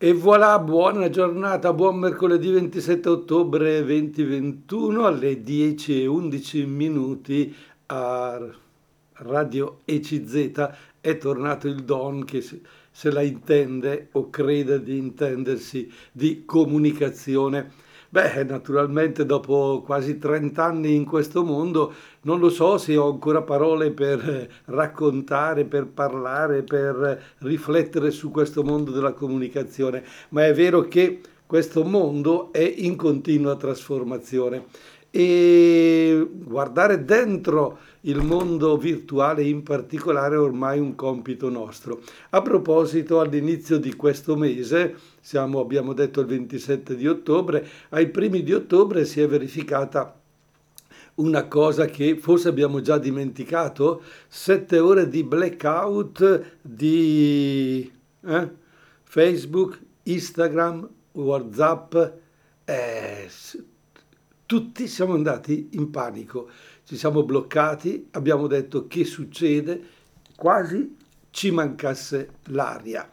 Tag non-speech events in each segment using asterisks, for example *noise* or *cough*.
E voilà, buona giornata, buon mercoledì 27 ottobre 2021 alle 10 e 11 minuti a Radio ECZ è tornato il Don che se la intende o crede di intendersi di comunicazione Beh, naturalmente dopo quasi 30 anni in questo mondo non lo so se ho ancora parole per raccontare, per parlare, per riflettere su questo mondo della comunicazione, ma è vero che questo mondo è in continua trasformazione. E guardare dentro il mondo virtuale in particolare è ormai un compito nostro. A proposito, all'inizio di questo mese, siamo, abbiamo detto il 27 di ottobre, ai primi di ottobre si è verificata una cosa che forse abbiamo già dimenticato, sette ore di blackout di eh? Facebook, Instagram, Whatsapp, eh, tutti siamo andati in panico, ci siamo bloccati, abbiamo detto che succede, quasi ci mancasse l'aria.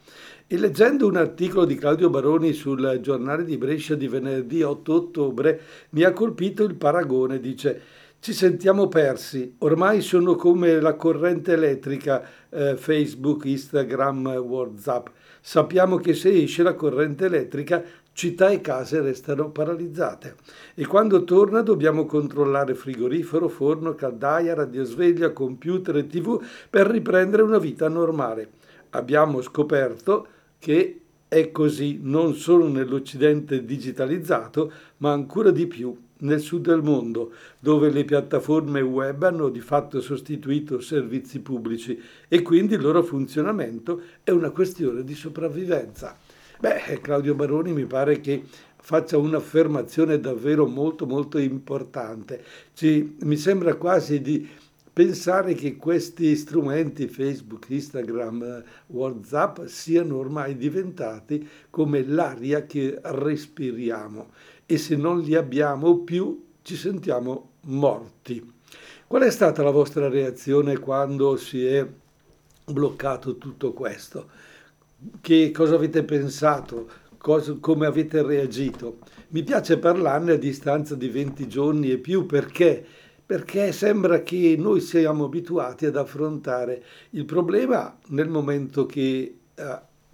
E leggendo un articolo di Claudio Baroni sul giornale di Brescia di venerdì 8 ottobre mi ha colpito il paragone, dice ci sentiamo persi, ormai sono come la corrente elettrica eh, Facebook, Instagram, Whatsapp. Sappiamo che se esce la corrente elettrica città e case restano paralizzate e quando torna dobbiamo controllare frigorifero, forno, caldaia, radiosveglia, computer e tv per riprendere una vita normale. Abbiamo scoperto che è così non solo nell'Occidente digitalizzato, ma ancora di più nel sud del mondo, dove le piattaforme web hanno di fatto sostituito servizi pubblici e quindi il loro funzionamento è una questione di sopravvivenza. Beh, Claudio Baroni mi pare che faccia un'affermazione davvero molto molto importante. Ci, mi sembra quasi di pensare che questi strumenti Facebook, Instagram, WhatsApp siano ormai diventati come l'aria che respiriamo e se non li abbiamo più ci sentiamo morti. Qual è stata la vostra reazione quando si è bloccato tutto questo? Che cosa avete pensato, cosa, come avete reagito. Mi piace parlarne a distanza di 20 giorni e più perché perché sembra che noi siamo abituati ad affrontare il problema nel momento che uh,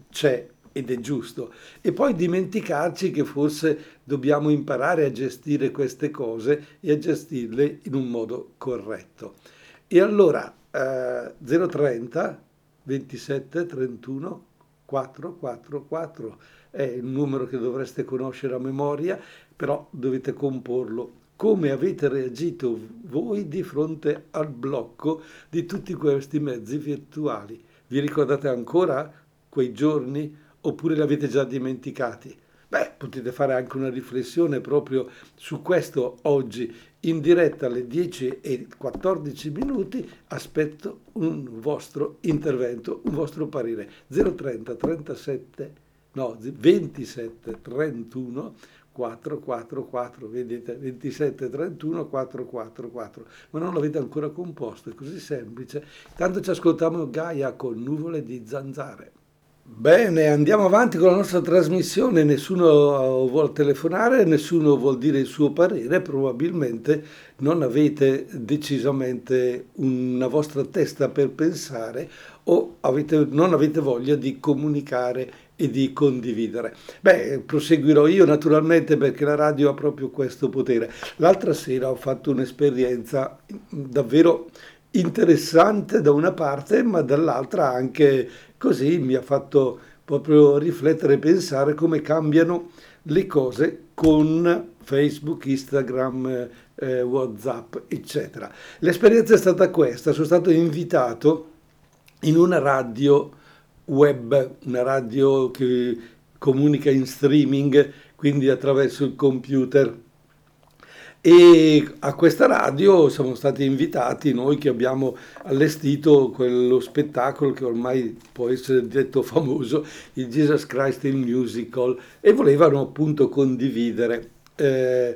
c'è ed è giusto e poi dimenticarci che forse dobbiamo imparare a gestire queste cose e a gestirle in un modo corretto. E allora uh, 030 27 31 444 è il numero che dovreste conoscere a memoria, però dovete comporlo. Come avete reagito voi di fronte al blocco di tutti questi mezzi virtuali? Vi ricordate ancora quei giorni oppure li avete già dimenticati? Beh, potete fare anche una riflessione proprio su questo oggi in diretta alle 10 e 14 minuti. Aspetto un vostro intervento, un vostro parere. 030 37 no, 27 31 444, vedete 27 31 444, ma non l'avete ancora composto, è così semplice. Tanto ci ascoltiamo Gaia con nuvole di zanzare. Bene, andiamo avanti con la nostra trasmissione. Nessuno vuole telefonare, nessuno vuol dire il suo parere. Probabilmente non avete decisamente una vostra testa per pensare o avete, non avete voglia di comunicare e di condividere. Beh, proseguirò io naturalmente perché la radio ha proprio questo potere. L'altra sera ho fatto un'esperienza davvero interessante da una parte, ma dall'altra anche così mi ha fatto proprio riflettere e pensare come cambiano le cose con Facebook, Instagram, eh, Whatsapp, eccetera. L'esperienza è stata questa, sono stato invitato in una radio web, una radio che comunica in streaming, quindi attraverso il computer e a questa radio siamo stati invitati noi che abbiamo allestito quello spettacolo che ormai può essere detto famoso, il Jesus Christ in Musical, e volevano appunto condividere eh,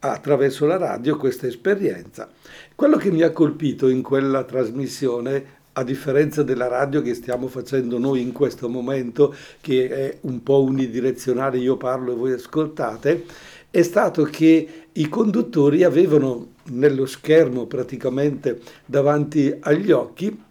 attraverso la radio questa esperienza. Quello che mi ha colpito in quella trasmissione a differenza della radio che stiamo facendo noi in questo momento, che è un po' unidirezionale, io parlo e voi ascoltate, è stato che i conduttori avevano nello schermo praticamente davanti agli occhi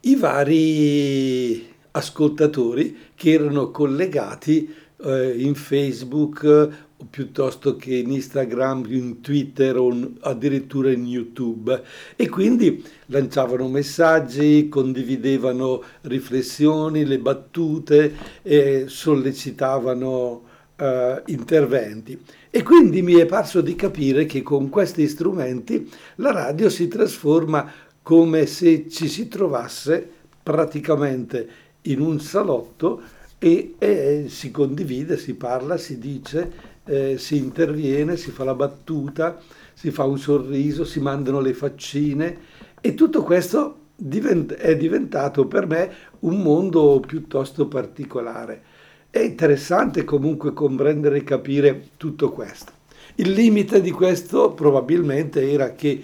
i vari ascoltatori che erano collegati eh, in Facebook piuttosto che in Instagram, in Twitter o addirittura in YouTube e quindi lanciavano messaggi, condividevano riflessioni, le battute, e sollecitavano uh, interventi. E quindi mi è parso di capire che con questi strumenti la radio si trasforma come se ci si trovasse praticamente in un salotto e, e si condivide, si parla, si dice eh, si interviene, si fa la battuta, si fa un sorriso, si mandano le faccine e tutto questo divent- è diventato per me un mondo piuttosto particolare. È interessante comunque comprendere e capire tutto questo. Il limite di questo probabilmente era che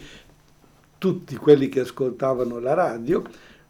tutti quelli che ascoltavano la radio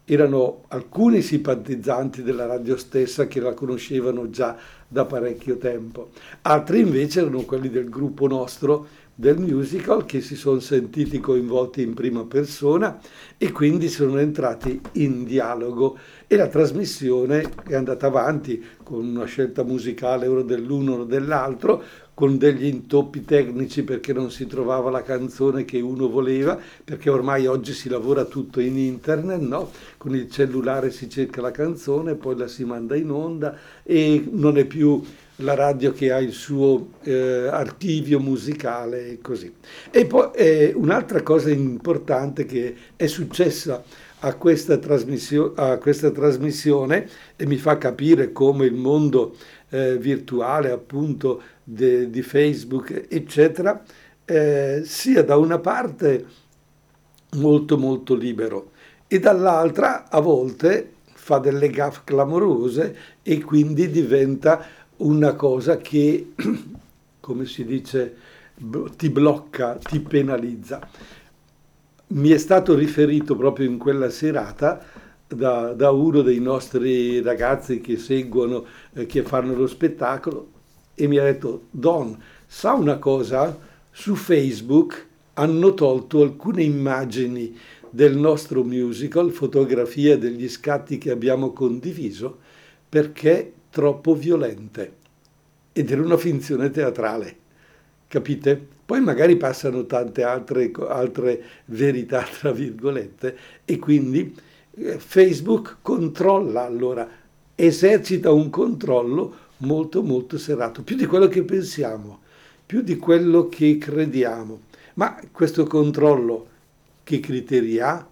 erano alcuni simpatizzanti della radio stessa che la conoscevano già da parecchio tempo, altri invece erano quelli del gruppo nostro del musical che si sono sentiti coinvolti in prima persona e quindi sono entrati in dialogo e la trasmissione è andata avanti con una scelta musicale ora dell'uno o dell'altro, con degli intoppi tecnici perché non si trovava la canzone che uno voleva, perché ormai oggi si lavora tutto in internet, no? con il cellulare si cerca la canzone, poi la si manda in onda e non è più la radio che ha il suo eh, archivio musicale e così. E poi eh, un'altra cosa importante che è successa a questa, a questa trasmissione e mi fa capire come il mondo eh, virtuale appunto de, di Facebook eccetera eh, sia da una parte molto molto libero e dall'altra a volte fa delle gaffe clamorose e quindi diventa una cosa che, *clears throat* come si dice, ti blocca, ti penalizza. Mi è stato riferito proprio in quella serata da, da uno dei nostri ragazzi che seguono, eh, che fanno lo spettacolo, e mi ha detto, Don, sa una cosa? Su Facebook hanno tolto alcune immagini del nostro musical, fotografie degli scatti che abbiamo condiviso, perché troppo violente. Ed era una finzione teatrale, capite? Poi magari passano tante altre, altre verità, *laughs* tra virgolette, e quindi eh, Facebook controlla allora, esercita un controllo molto molto serrato, più di quello che pensiamo, più di quello che crediamo. Ma questo controllo che criteri ha,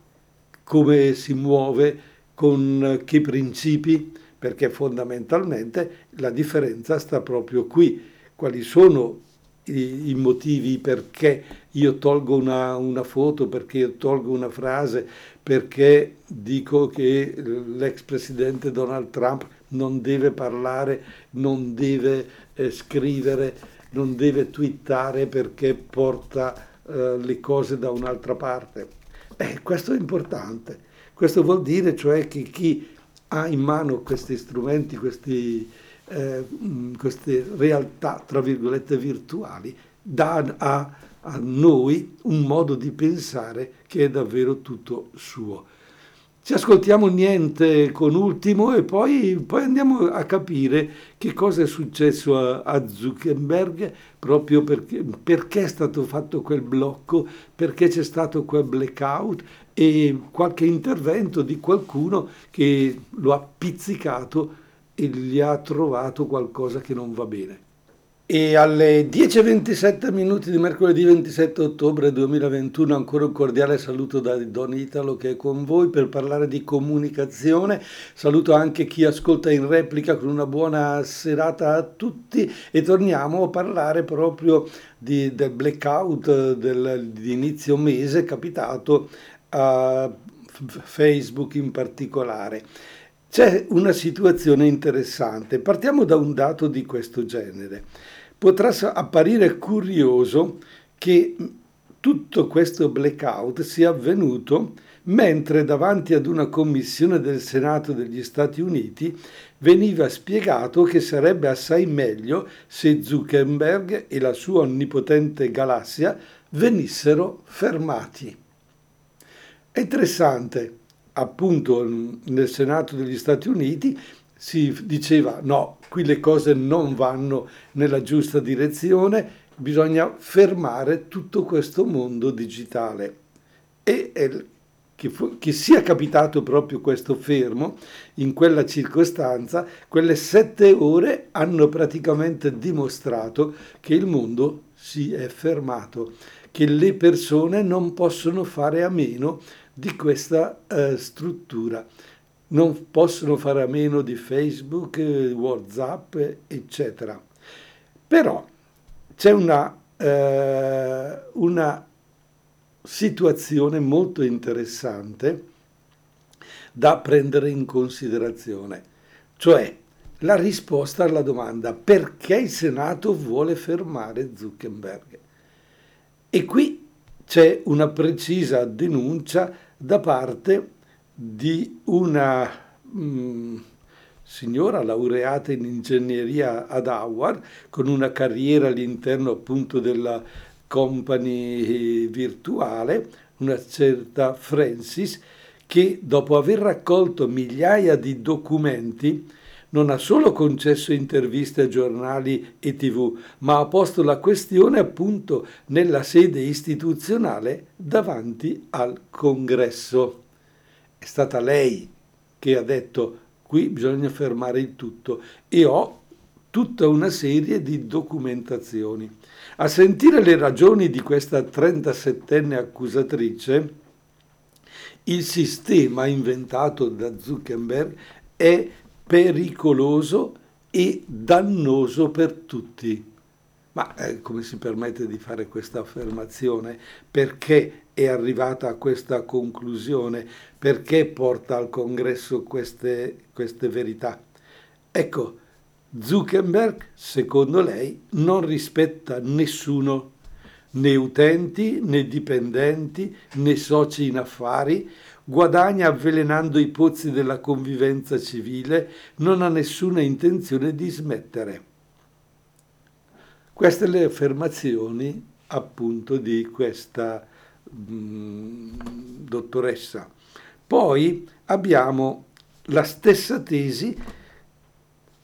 come si muove, con che principi, perché fondamentalmente la differenza sta proprio qui. Quali sono i, i motivi perché io tolgo una, una, foto, perché io tolgo una frase, perché dico che l'ex presidente Donald Trump non deve parlare, non deve eh, scrivere, non deve twittare perché porta eh, le cose da un'altra parte. Eh, questo è importante. Questo vuol dire cioè che chi ha in mano questi strumenti, questi, eh, mm, queste realtà, tra virgolette, virtuali, dà a, a noi un modo di pensare che è davvero tutto suo. Ci ascoltiamo niente con ultimo e poi, poi, andiamo a capire che cosa è successo a, a Zuckerberg proprio perché, perché, è stato fatto quel blocco, perché c'è stato quel blackout e qualche intervento di qualcuno che lo ha pizzicato e gli ha trovato qualcosa che non va bene. E alle 10.27 minuti di mercoledì 27 ottobre 2021 ancora un cordiale saluto da Don Italo che è con voi per parlare di comunicazione. Saluto anche chi ascolta in replica con una buona serata a tutti e torniamo a parlare proprio di, del blackout del, di inizio mese capitato a Facebook in particolare. C'è una situazione interessante. Partiamo da un dato di questo genere potrà apparire curioso che tutto questo blackout sia avvenuto mentre davanti ad una commissione del Senato degli Stati Uniti veniva spiegato che sarebbe assai meglio se Zuckerberg e la sua onnipotente galassia venissero fermati. È interessante, appunto nel Senato degli Stati Uniti si diceva no, qui le cose non vanno nella giusta direzione, bisogna fermare tutto questo mondo digitale. E, che, fu, che, sia capitato proprio questo fermo in quella circostanza, quelle sette ore hanno praticamente dimostrato che il mondo si è fermato, che le persone non possono fare a meno di questa eh, struttura. Non possono fare a meno di Facebook, Whatsapp, eccetera. Però c'è una, eh, una situazione molto interessante da prendere in considerazione, cioè la risposta alla domanda perché il Senato vuole fermare Zuckerberg. E qui c'è una precisa denuncia da parte di una mh, mm, signora laureata in ingegneria ad Howard, con una carriera all'interno appunto della company virtuale, una certa Francis, che dopo aver raccolto migliaia di documenti non ha solo concesso interviste a giornali e tv, ma ha posto la questione appunto nella sede istituzionale davanti al congresso. È stata lei che ha detto qui bisogna fermare il tutto e ho tutta una serie di documentazioni. A sentire le ragioni di questa 37enne accusatrice, il sistema inventato da Zuckerberg è pericoloso e dannoso per tutti. Ma eh, come si permette di fare questa affermazione? Perché è arrivata a questa conclusione? Perché porta al congresso queste, queste verità? Ecco, Zuckerberg, secondo lei, non rispetta nessuno, né utenti, né dipendenti, né soci in affari, guadagna avvelenando i pozzi della convivenza civile, non ha nessuna intenzione di smettere. Queste le affermazioni appunto di questa mm, dottoressa. Poi abbiamo la stessa tesi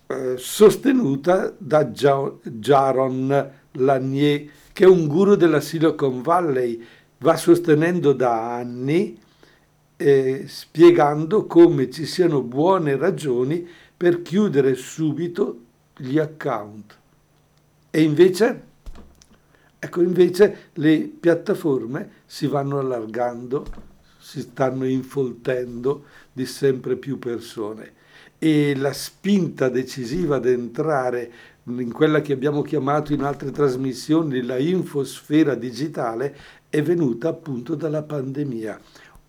eh, sostenuta da Jaron Lanier, che è un guru della Silicon Valley, va sostenendo da anni eh, spiegando come ci siano buone ragioni per chiudere subito gli account. E invece, ecco, invece le piattaforme si vanno allargando, si stanno infoltendo di sempre più persone e la spinta decisiva ad entrare in quella che abbiamo chiamato in altre trasmissioni la infosfera digitale è venuta appunto dalla pandemia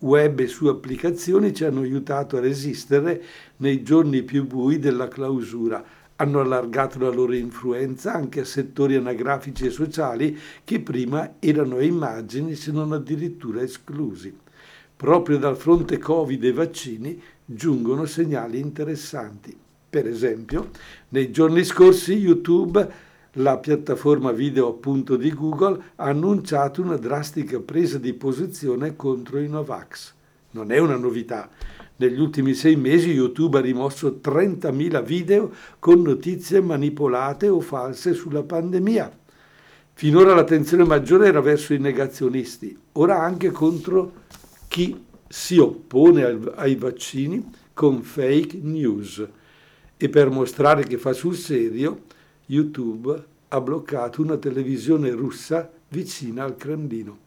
web e sue applicazioni ci hanno aiutato a resistere nei giorni più bui della clausura. Hanno allargato la loro influenza anche a settori anagrafici e sociali che prima erano immagini se non addirittura esclusi. Proprio dal fronte Covid e vaccini giungono segnali interessanti. Per esempio, nei giorni scorsi YouTube la piattaforma video appunto di Google ha annunciato una drastica presa di posizione contro i Novax. Non è una novità. Negli ultimi sei mesi YouTube ha rimosso 30.000 video con notizie manipolate o false sulla pandemia. Finora l'attenzione maggiore era verso i negazionisti, ora anche contro chi si oppone ai vaccini con fake news. E per mostrare che fa sul serio, YouTube ha bloccato una televisione russa vicina al Cremlino.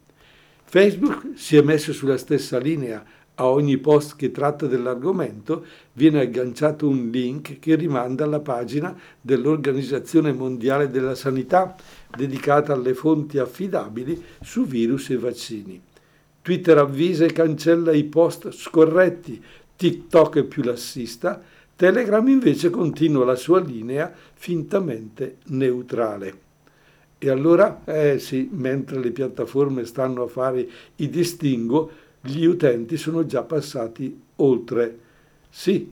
Facebook si è messo sulla stessa linea. A ogni post che tratta dell'argomento viene agganciato un link che rimanda alla pagina dell'Organizzazione Mondiale della Sanità dedicata alle fonti affidabili su virus e vaccini. Twitter avvisa e cancella i post scorretti, TikTok è più lassista, Telegram invece continua la sua linea fintamente neutrale. E allora, eh sì, mentre le piattaforme stanno a fare i distinguo, gli utenti sono già passati oltre. Sì,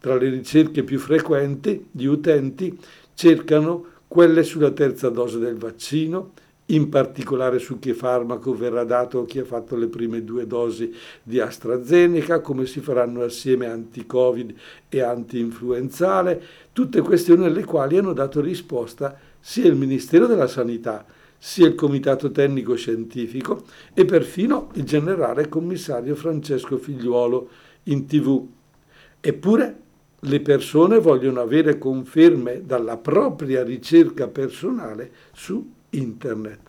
tra le ricerche più frequenti, gli utenti cercano quelle sulla terza dose del vaccino, in particolare su che farmaco verrà dato a chi ha fatto le prime due dosi di AstraZeneca, come si faranno assieme anti-Covid e anti-influenzale, tutte questioni alle quali hanno dato risposta sia il Ministero della Sanità, sia il Comitato Tecnico Scientifico e perfino il generale commissario Francesco Figliuolo in tv. Eppure le persone vogliono avere conferme dalla propria ricerca personale su internet.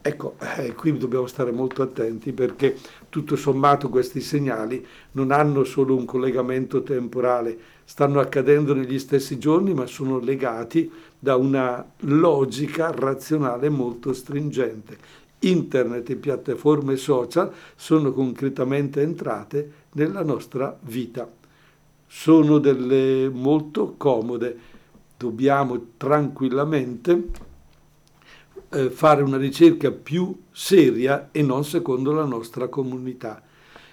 Ecco, eh, qui dobbiamo stare molto attenti perché tutto sommato questi segnali non hanno solo un collegamento temporale, stanno accadendo negli stessi giorni ma sono legati da una logica razionale molto stringente. Internet e piattaforme social sono concretamente entrate nella nostra vita. Sono delle molto comode. Dobbiamo tranquillamente eh, fare una ricerca più seria e non secondo la nostra comunità.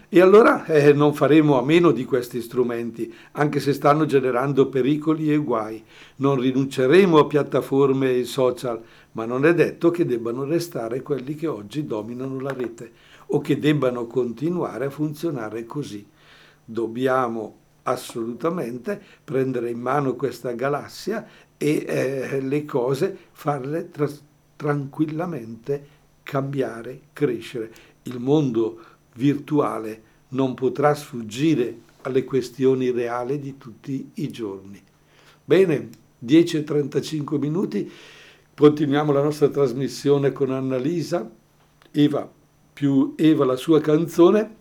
E allora eh, non faremo a meno di questi strumenti, anche se stanno generando pericoli e guai. Non rinunceremo a piattaforme e social, ma non è detto che debbano restare quelli che oggi dominano la rete o che debbano continuare a funzionare così. Dobbiamo assolutamente prendere in mano questa galassia e eh, le cose farle trasformare tranquillamente cambiare, crescere. Il mondo virtuale non potrà sfuggire alle questioni reali di tutti i giorni. Bene, 10.35 minuti, continuiamo la nostra trasmissione con Annalisa, Eva più Eva la sua canzone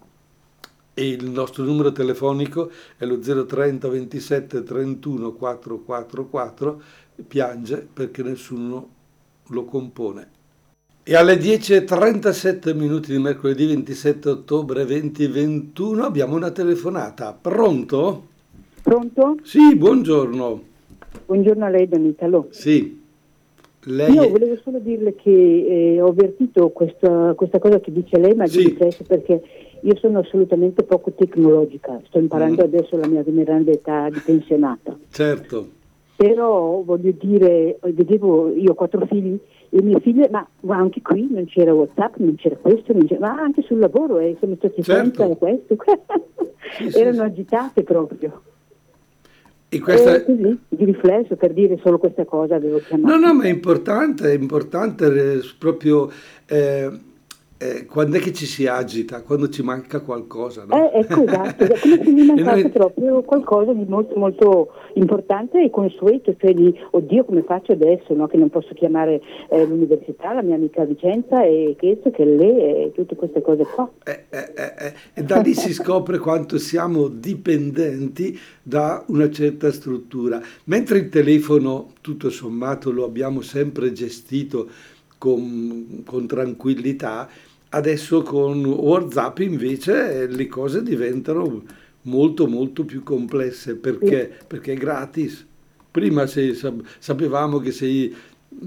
e il nostro numero telefonico è lo 030 27 31 444, piange perché nessuno lo compone. E alle 10.37 minuti di mercoledì 27 ottobre 2021 abbiamo una telefonata. Pronto? Pronto? Sì, buongiorno. Buongiorno a lei, Don Italo. Sì. Lei... Io volevo solo dirle che eh, ho avvertito questa, questa, cosa che dice lei, ma sì. di interesse perché io sono assolutamente poco tecnologica. Sto imparando mm. adesso la mia veneranda età di pensionata. Certo però voglio dire, vedevo, io ho quattro figli, le mie figlie, ma, ma, anche qui non c'era Whatsapp, non c'era questo, non c'era, ma anche sul lavoro eh, stati certo. senza questo, *laughs* sì, erano sì, agitate proprio. E questa... E così, di riflesso, per dire solo questa cosa avevo chiamato. No, no, ma è importante, è importante eh, proprio... Eh, eh, quando è che ci si agita? Quando ci manca qualcosa, no? Eh, ecco, esatto, come se *laughs* mi mancasse noi... proprio qualcosa di molto, molto importante e consueto, cioè di, oddio, come faccio adesso, no? Che non posso chiamare eh, l'università, la mia amica Vicenza e questo, che lei e tutte queste cose qua. Eh, eh, eh, e da lì si scopre quanto siamo dipendenti da una certa struttura. Mentre il telefono, tutto sommato, lo abbiamo sempre gestito con, con tranquillità, adesso con WhatsApp invece le cose diventano molto molto più complesse perché, perché è gratis. Prima se, sapevamo che se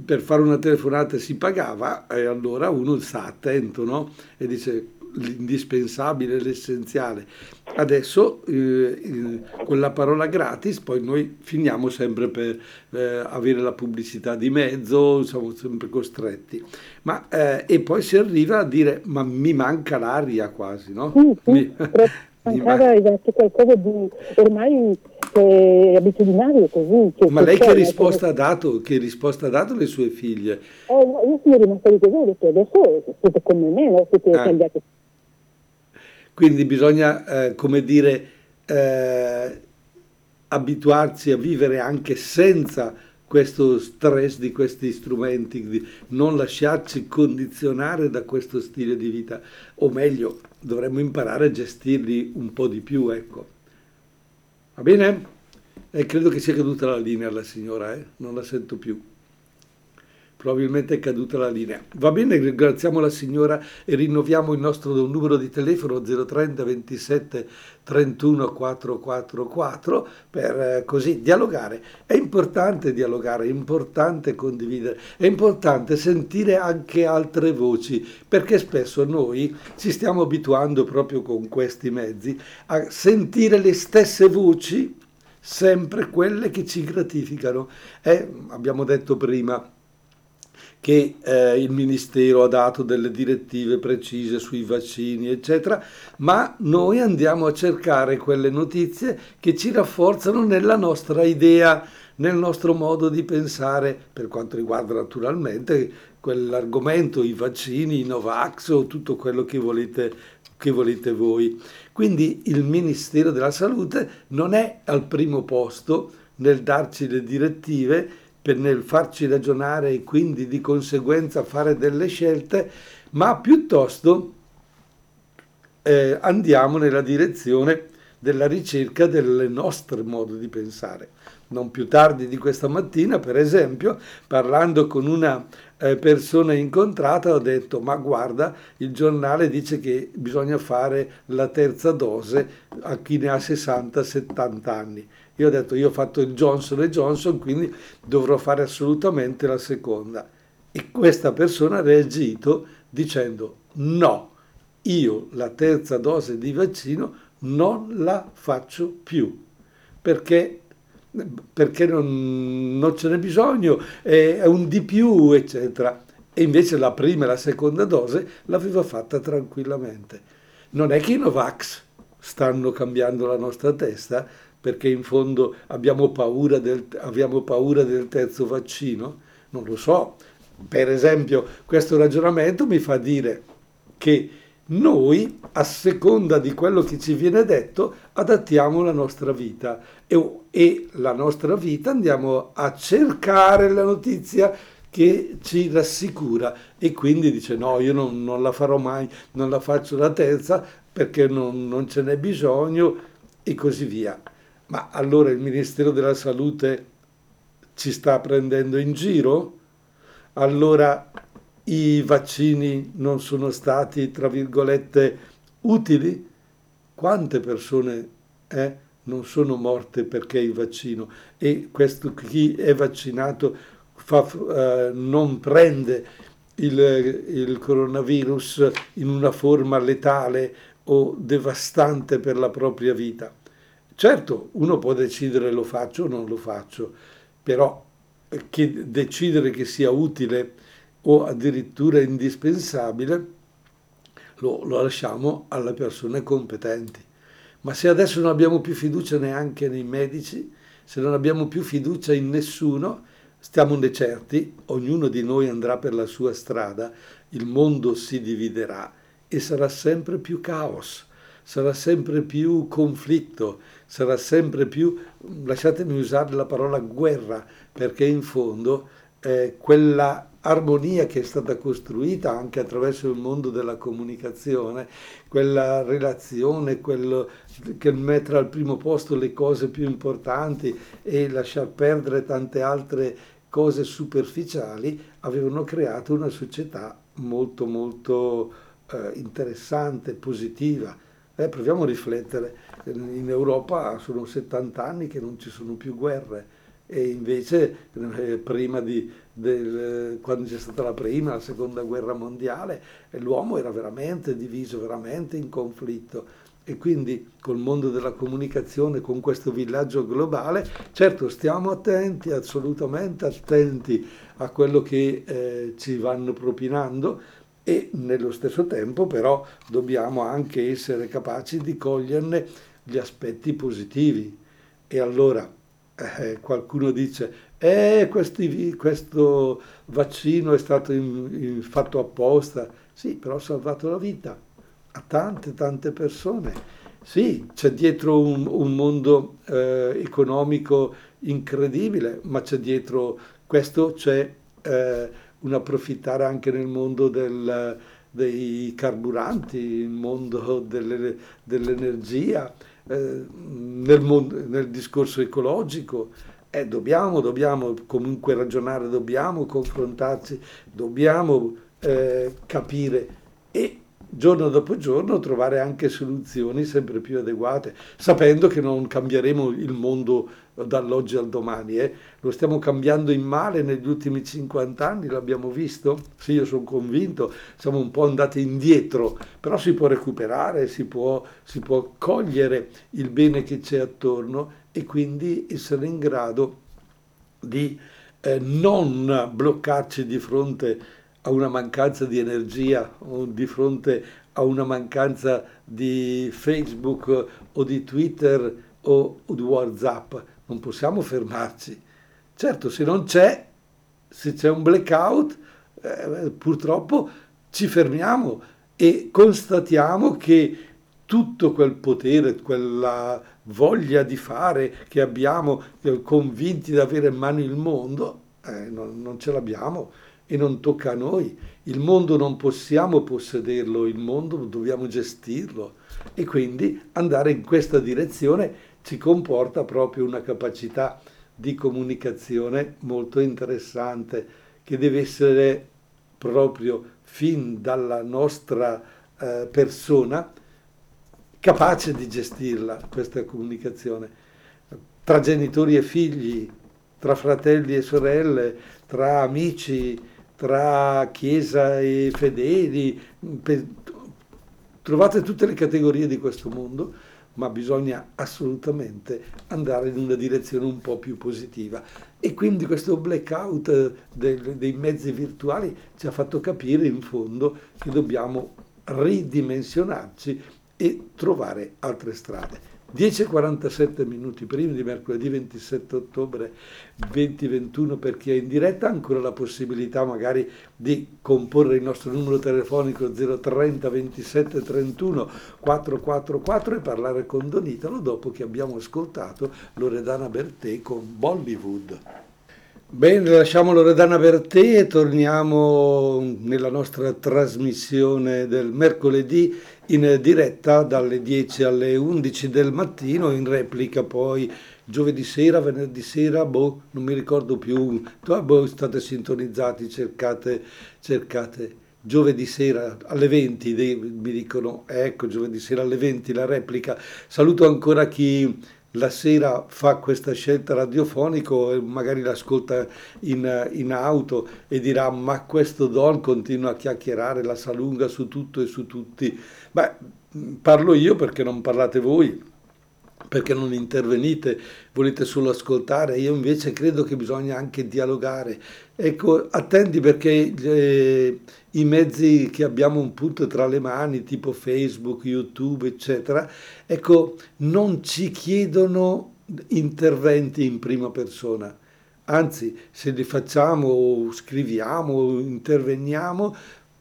per fare una telefonata si pagava e allora uno sta attento no? e dice l'indispensabile, l'essenziale. Adesso eh, con la parola gratis poi noi finiamo sempre per eh, avere la pubblicità di mezzo, siamo sempre costretti. Ma, eh, e poi si arriva a dire ma mi manca l'aria quasi, no? Sì, sì, mi, *laughs* *laughs* mancava esatto, qualcosa di ormai è abitudinario così. Ma lei che risposta, ha dato, che risposta ha dato alle sue figlie? Eh, io sono rimasta di così, ho detto adesso siete come me, no? siete ah. cambiati quindi bisogna, eh, come dire, eh, abituarsi a vivere anche senza questo stress di questi strumenti, di non lasciarci condizionare da questo stile di vita, o meglio, dovremmo imparare a gestirli un po' di più, ecco. Va bene? E credo che sia caduta la linea la signora, eh? non la sento più. Probabilmente è caduta la linea. Va bene, ringraziamo la signora e rinnoviamo il nostro numero di telefono 030 27 31 444 per eh, così dialogare. È importante dialogare, è importante condividere, è importante sentire anche altre voci, perché spesso noi ci stiamo abituando proprio con questi mezzi a sentire le stesse voci sempre quelle che ci gratificano. E abbiamo detto prima che eh, il Ministero ha dato delle direttive precise sui vaccini, eccetera, ma noi andiamo a cercare quelle notizie che ci rafforzano nella nostra idea, nel nostro modo di pensare, per quanto riguarda naturalmente quell'argomento, i vaccini, i Novax o tutto quello che volete, che volete voi. Quindi il Ministero della Salute non è al primo posto nel darci le direttive, per nel farci ragionare e quindi di conseguenza fare delle scelte, ma piuttosto eh, andiamo nella direzione della ricerca del nostro modo di pensare. Non più tardi di questa mattina, per esempio, parlando con una eh, persona incontrata ho detto ma guarda il giornale dice che bisogna fare la terza dose a chi ne ha 60-70 anni. Io ho detto io ho fatto il Johnson Johnson quindi dovrò fare assolutamente la seconda. E questa persona ha reagito dicendo no, io la terza dose di vaccino non la faccio più perché perché non, non ce n'è bisogno, è un di più, eccetera. E invece la prima e la seconda dose l'aveva fatta tranquillamente. Non è che i Novax stanno cambiando la nostra testa perché in fondo abbiamo paura del, abbiamo paura del terzo vaccino? Non lo so. Per esempio, questo ragionamento mi fa dire che noi, a seconda di quello che ci viene detto, adattiamo la nostra vita e, e, la nostra vita andiamo a cercare la notizia che ci rassicura e quindi dice no, io non, non la farò mai, non la faccio la terza perché non, non ce n'è bisogno e così via. Ma allora il Ministero della Salute ci sta prendendo in giro? Allora i vaccini non sono stati, tra virgolette, utili? Quante persone eh, non sono morte perché il vaccino? E questo chi è vaccinato fa, eh, non prende il, il coronavirus in una forma letale o devastante per la propria vita. Certo, uno può decidere lo faccio o non lo faccio, però che decidere che sia utile o addirittura indispensabile, lo, lo lasciamo alle persone competenti. Ma se adesso non abbiamo più fiducia neanche nei medici, se non abbiamo più fiducia in nessuno, stiamo certi, ognuno di noi andrà per la sua strada, il mondo si dividerà e sarà sempre più caos, sarà sempre più conflitto, sarà sempre più, lasciatemi usare la parola guerra, perché in fondo eh, quella armonia che è stata costruita anche attraverso il mondo della comunicazione, quella relazione, quello che mettere al primo posto le cose più importanti e lasciar perdere tante altre cose superficiali, avevano creato una società molto molto eh, interessante, positiva. Eh, proviamo a riflettere, in Europa sono 70 anni che non ci sono più guerre e invece eh, prima di, del, quando c'è stata la prima, la seconda guerra mondiale, l'uomo era veramente diviso, veramente in conflitto. E quindi col mondo della comunicazione, con questo villaggio globale, certo stiamo attenti, assolutamente attenti a quello che eh, ci vanno propinando e nello stesso tempo però dobbiamo anche essere capaci di coglierne gli aspetti positivi. E allora eh, qualcuno dice, eh, questi, questo vaccino è stato in, in, fatto apposta. Sì, però ha salvato la vita a tante, tante persone. Sì, c'è dietro un, un mondo eh, economico incredibile, ma c'è dietro questo c'è eh, un approfittare anche nel mondo del, dei carburanti, il mondo delle, dell'energia, eh, nel, mondo, nel, discorso ecologico. Eh, dobbiamo, dobbiamo comunque ragionare, dobbiamo confrontarci, dobbiamo eh, capire e giorno dopo giorno trovare anche soluzioni sempre più adeguate, sapendo che non cambieremo il mondo dall'oggi al domani, eh? lo stiamo cambiando in male negli ultimi 50 anni, l'abbiamo visto? Sì, io sono convinto, siamo un po' andati indietro, però si può recuperare, si può, si può cogliere il bene che c'è attorno e quindi essere in grado di eh, non bloccarci di fronte a una mancanza di energia o di fronte a una mancanza di Facebook o di Twitter o di WhatsApp. Non possiamo fermarci. Certo, se non c'è, se c'è un blackout, eh, purtroppo ci fermiamo e constatiamo che tutto quel potere, quella voglia di fare che abbiamo, convinti di avere in mano il mondo, eh, non, non ce l'abbiamo e non tocca a noi. Il mondo non possiamo possederlo, il mondo dobbiamo gestirlo e quindi andare in questa direzione ci comporta proprio una capacità di comunicazione molto interessante che deve essere proprio fin dalla nostra eh, persona capace di gestirla questa comunicazione. Tra genitori e figli, tra fratelli e sorelle, tra amici, tra chiesa e fedeli, trovate tutte le categorie di questo mondo, ma bisogna assolutamente andare in una direzione un po' più positiva. E quindi questo blackout dei, dei mezzi virtuali ci ha fatto capire in fondo che dobbiamo ridimensionarci e trovare altre strade. 10.47 minuti prima di mercoledì 27 ottobre 2021 per chi è in diretta, ancora la possibilità magari di comporre il nostro numero telefonico 030 27 31 444 e parlare con Don Italo dopo che abbiamo ascoltato Loredana Bertè con Bollywood. Bene, lasciamo Loredana Bertè e torniamo nella nostra trasmissione del mercoledì in diretta dalle 10 alle 11 del mattino, in replica poi giovedì sera, venerdì sera, boh, non mi ricordo più, boh, state sintonizzati, cercate, cercate. Giovedì sera alle 20 mi dicono, ecco, giovedì sera alle 20 la replica. Saluto ancora chi la sera fa questa scelta radiofonico e magari l'ascolta in, in, auto e dirà ma questo Don continua a chiacchierare, la sa lunga su tutto e su tutti. Beh, parlo io perché non parlate voi, perché non intervenite, volete solo ascoltare, io invece credo che bisogna anche dialogare. Ecco, attenti perché eh, i mezzi che abbiamo un punto tra le mani, tipo Facebook, YouTube, eccetera, ecco, non ci chiedono interventi in prima persona. Anzi, se li facciamo, scriviamo, interveniamo,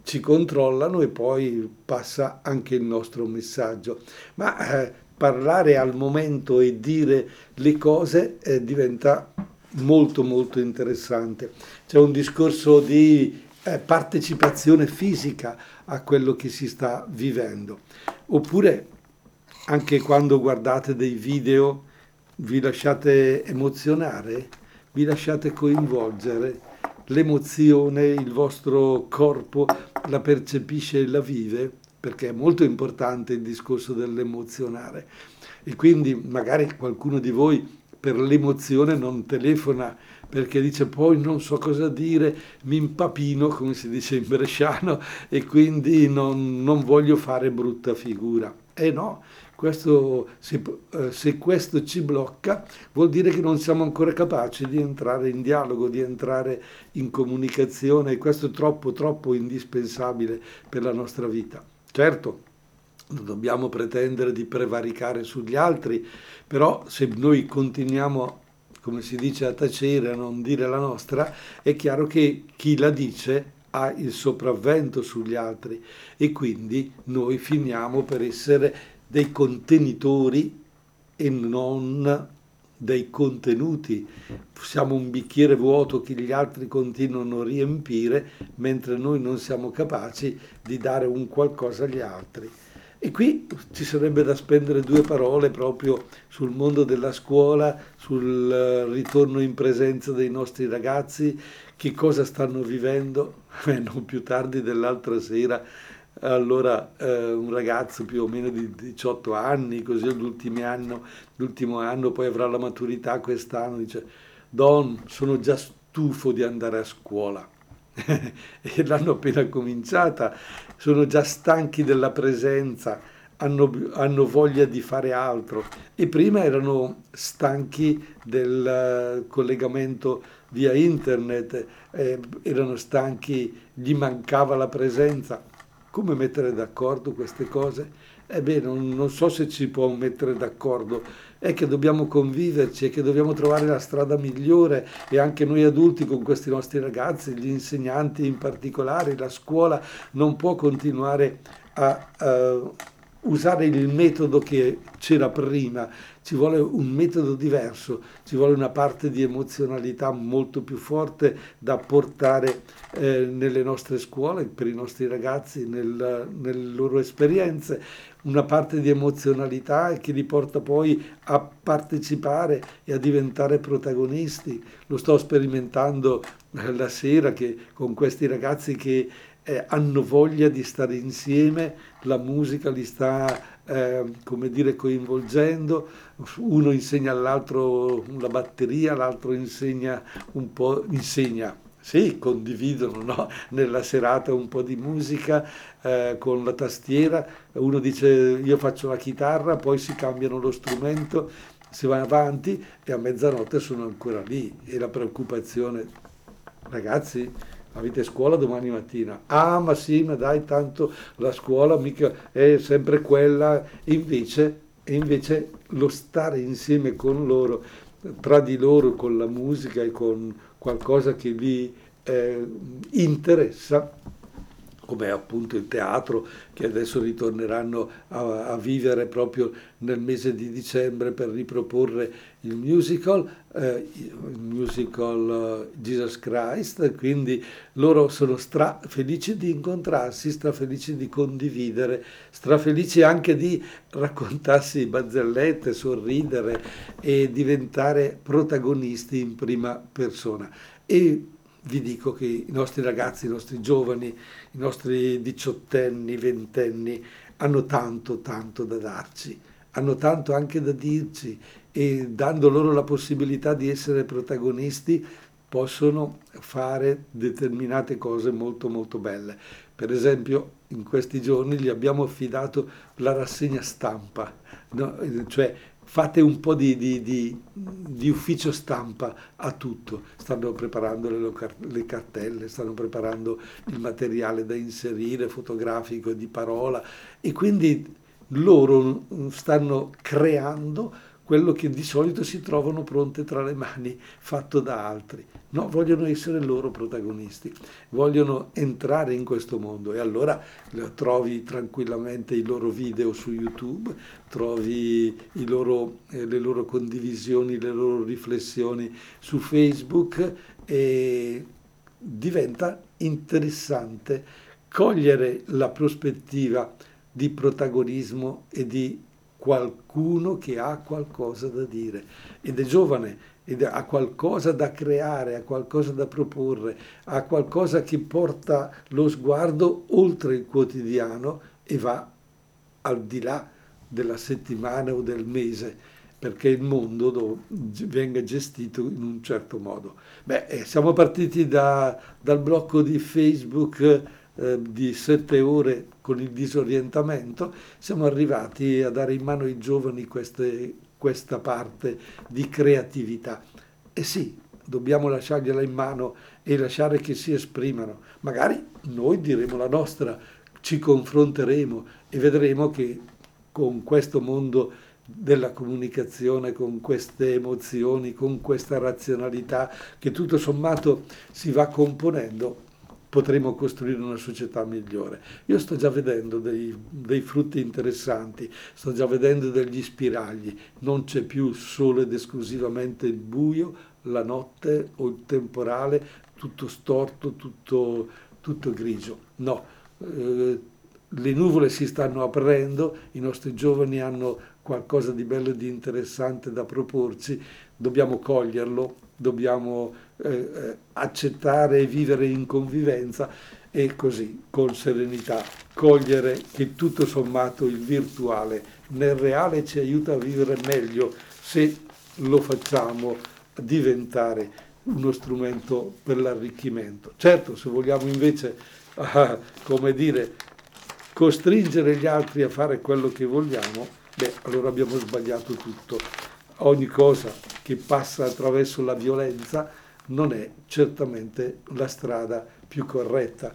ci controllano e poi passa anche il nostro messaggio. Ma eh, parlare al momento e dire le cose eh, diventa molto molto interessante. C'è un discorso di eh, partecipazione fisica a quello che si sta vivendo. Oppure anche quando guardate dei video vi lasciate emozionare, vi lasciate coinvolgere, l'emozione, il vostro corpo la percepisce e la vive, perché è molto importante il discorso dell'emozionare. E quindi magari qualcuno di voi per l'emozione non telefona perché dice poi non so cosa dire, mi impapino, come si dice in bresciano, e quindi non, non voglio fare brutta figura. Eh no, questo, se, eh, se, questo ci blocca vuol dire che non siamo ancora capaci di entrare in dialogo, di entrare in comunicazione e questo è troppo, troppo indispensabile per la nostra vita. Certo, non dobbiamo pretendere di prevaricare sugli altri, però se noi continuiamo come si dice a tacere, a non dire la nostra, è chiaro che chi la dice ha il sopravvento sugli altri e quindi noi finiamo per essere dei contenitori e non dei contenuti. Siamo un bicchiere vuoto che gli altri continuano a riempire mentre noi non siamo capaci di dare un qualcosa agli altri. E qui ci sarebbe da spendere due parole proprio sul mondo della scuola, sul eh, ritorno in presenza dei nostri ragazzi, che cosa stanno vivendo. *laughs* Eh, non più tardi dell'altra sera, allora eh, un ragazzo più o meno di 18 anni, così anno, l'ultimo anno, poi avrà la maturità quest'anno, dice, Don, sono già stufo di andare a scuola. *laughs* e l'hanno appena cominciata, sono già stanchi della presenza, hanno, hanno, voglia di fare altro e prima erano stanchi del eh, collegamento via internet, eh, erano stanchi, gli mancava la presenza. Come mettere d'accordo queste cose? Ebbene, non, non so se ci può mettere d'accordo, è che dobbiamo conviverci e che dobbiamo trovare la strada migliore e anche noi adulti con questi nostri ragazzi, gli insegnanti in particolare, la scuola non può continuare a, a usare il metodo che c'era prima, ci vuole un metodo diverso, ci vuole una parte di emozionalità molto più forte da portare eh, nelle nostre scuole, per i nostri ragazzi, nel, nelle loro esperienze, una parte di emozionalità che li porta poi a partecipare e a diventare protagonisti. Lo sto sperimentando la sera che, con questi ragazzi che eh, hanno voglia di stare insieme, la musica li sta, eh, come dire, coinvolgendo, uno insegna all'altro la batteria, l'altro insegna un po', insegna, sì, condividono no? nella serata un po' di musica eh, con la tastiera, uno dice io faccio la chitarra, poi si cambiano lo strumento, si va avanti e a mezzanotte sono ancora lì e la preoccupazione, ragazzi, avete scuola domani mattina? Ah, ma sì, ma dai, tanto la scuola mica è sempre quella. Invece, invece lo stare insieme con loro, tra di loro, con la musica e con qualcosa che vi eh, interessa, come appunto il teatro, che adesso ritorneranno a, a, vivere proprio nel mese di dicembre per riproporre il musical, eh, il musical uh, Jesus Christ, quindi loro sono stra felici di incontrarsi, strafelici di condividere, strafelici anche di raccontarsi barzellette, sorridere e diventare protagonisti in prima persona. E vi dico che i nostri ragazzi, i nostri giovani, i nostri diciottenni, ventenni hanno tanto, tanto da darci, hanno tanto anche da dirci e dando loro la possibilità di essere protagonisti possono fare determinate cose molto molto belle. Per esempio in questi giorni gli abbiamo affidato la rassegna stampa, no? cioè fate un po' di, di, di, di, ufficio stampa a tutto, stanno preparando le, le, cartelle, stanno preparando il materiale da inserire, fotografico, di parola e quindi loro stanno creando quello che di solito si trovano pronte tra le mani, fatto da altri. No, vogliono essere loro protagonisti, vogliono entrare in questo mondo. E allora trovi tranquillamente i loro video su YouTube, trovi loro, eh, le loro condivisioni, le loro riflessioni su Facebook e diventa interessante cogliere la prospettiva di protagonismo e di qualcuno che ha qualcosa da dire ed è giovane ed ha qualcosa da creare, ha qualcosa da proporre, ha qualcosa che porta lo sguardo oltre il quotidiano e va al di là della settimana o del mese perché il mondo venga gestito in un certo modo. Beh, eh, siamo partiti da, dal blocco di Facebook eh, di sette ore con il disorientamento, siamo arrivati a dare in mano ai giovani queste, questa parte di creatività. E sì, dobbiamo lasciargliela in mano e lasciare che si esprimano. Magari noi diremo la nostra, ci confronteremo e vedremo che con questo mondo della comunicazione, con queste emozioni, con questa razionalità che tutto sommato si va componendo, potremo costruire una società migliore. Io sto già vedendo dei, dei, frutti interessanti, sto già vedendo degli spiragli, non c'è più solo ed esclusivamente il buio, la notte o il temporale, tutto storto, tutto, tutto grigio. No, eh, le nuvole si stanno aprendo, i nostri giovani hanno qualcosa di bello e di interessante da proporci, dobbiamo coglierlo, dobbiamo eh, accettare e vivere in convivenza e così, con serenità, cogliere che tutto sommato il virtuale nel reale ci aiuta a vivere meglio se lo facciamo diventare uno strumento per l'arricchimento. Certo, se vogliamo invece, *laughs* ah, come dire, costringere gli altri a fare quello che vogliamo, beh, allora abbiamo sbagliato tutto. Ogni cosa che passa attraverso la violenza non è certamente la strada più corretta.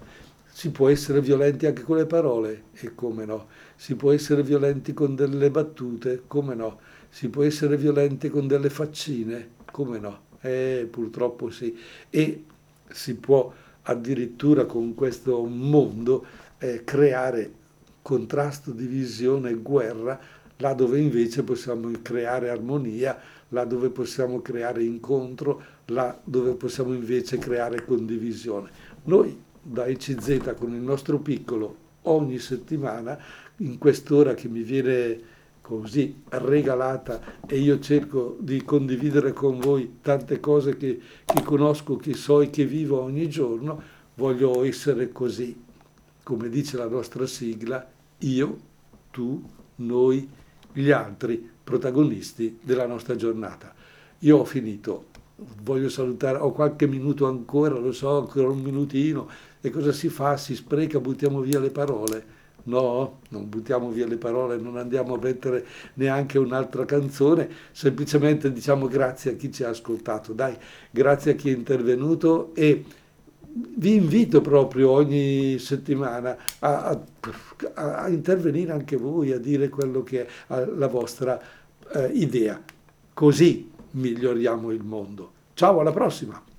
Si può essere violenti anche con le parole, e come no. Si può essere violenti con delle battute, come no. Si può essere violenti con delle faccine, come no. Eh, purtroppo sì. E si può addirittura con questo mondo eh, creare contrasto, divisione, guerra là dove invece possiamo creare armonia, là dove possiamo creare incontro, là dove possiamo invece creare condivisione. Noi da ECZ con il nostro piccolo ogni settimana, in quest'ora che mi viene così regalata e io cerco di condividere con voi tante cose che, che conosco, che so e che vivo ogni giorno, voglio essere così, come dice la nostra sigla, io, tu, noi, gli altri protagonisti della nostra giornata. Io ho finito, voglio salutare, ho qualche minuto ancora, lo so, ancora un minutino, e cosa si fa? Si spreca, buttiamo via le parole. No, non buttiamo via le parole, non andiamo a mettere neanche un'altra canzone, semplicemente diciamo grazie a chi ci ha ascoltato, dai, grazie a chi è intervenuto e vi invito proprio ogni settimana a, a, a, intervenire anche voi, a dire quello che è la vostra eh, idea. Così miglioriamo il mondo. Ciao, alla prossima!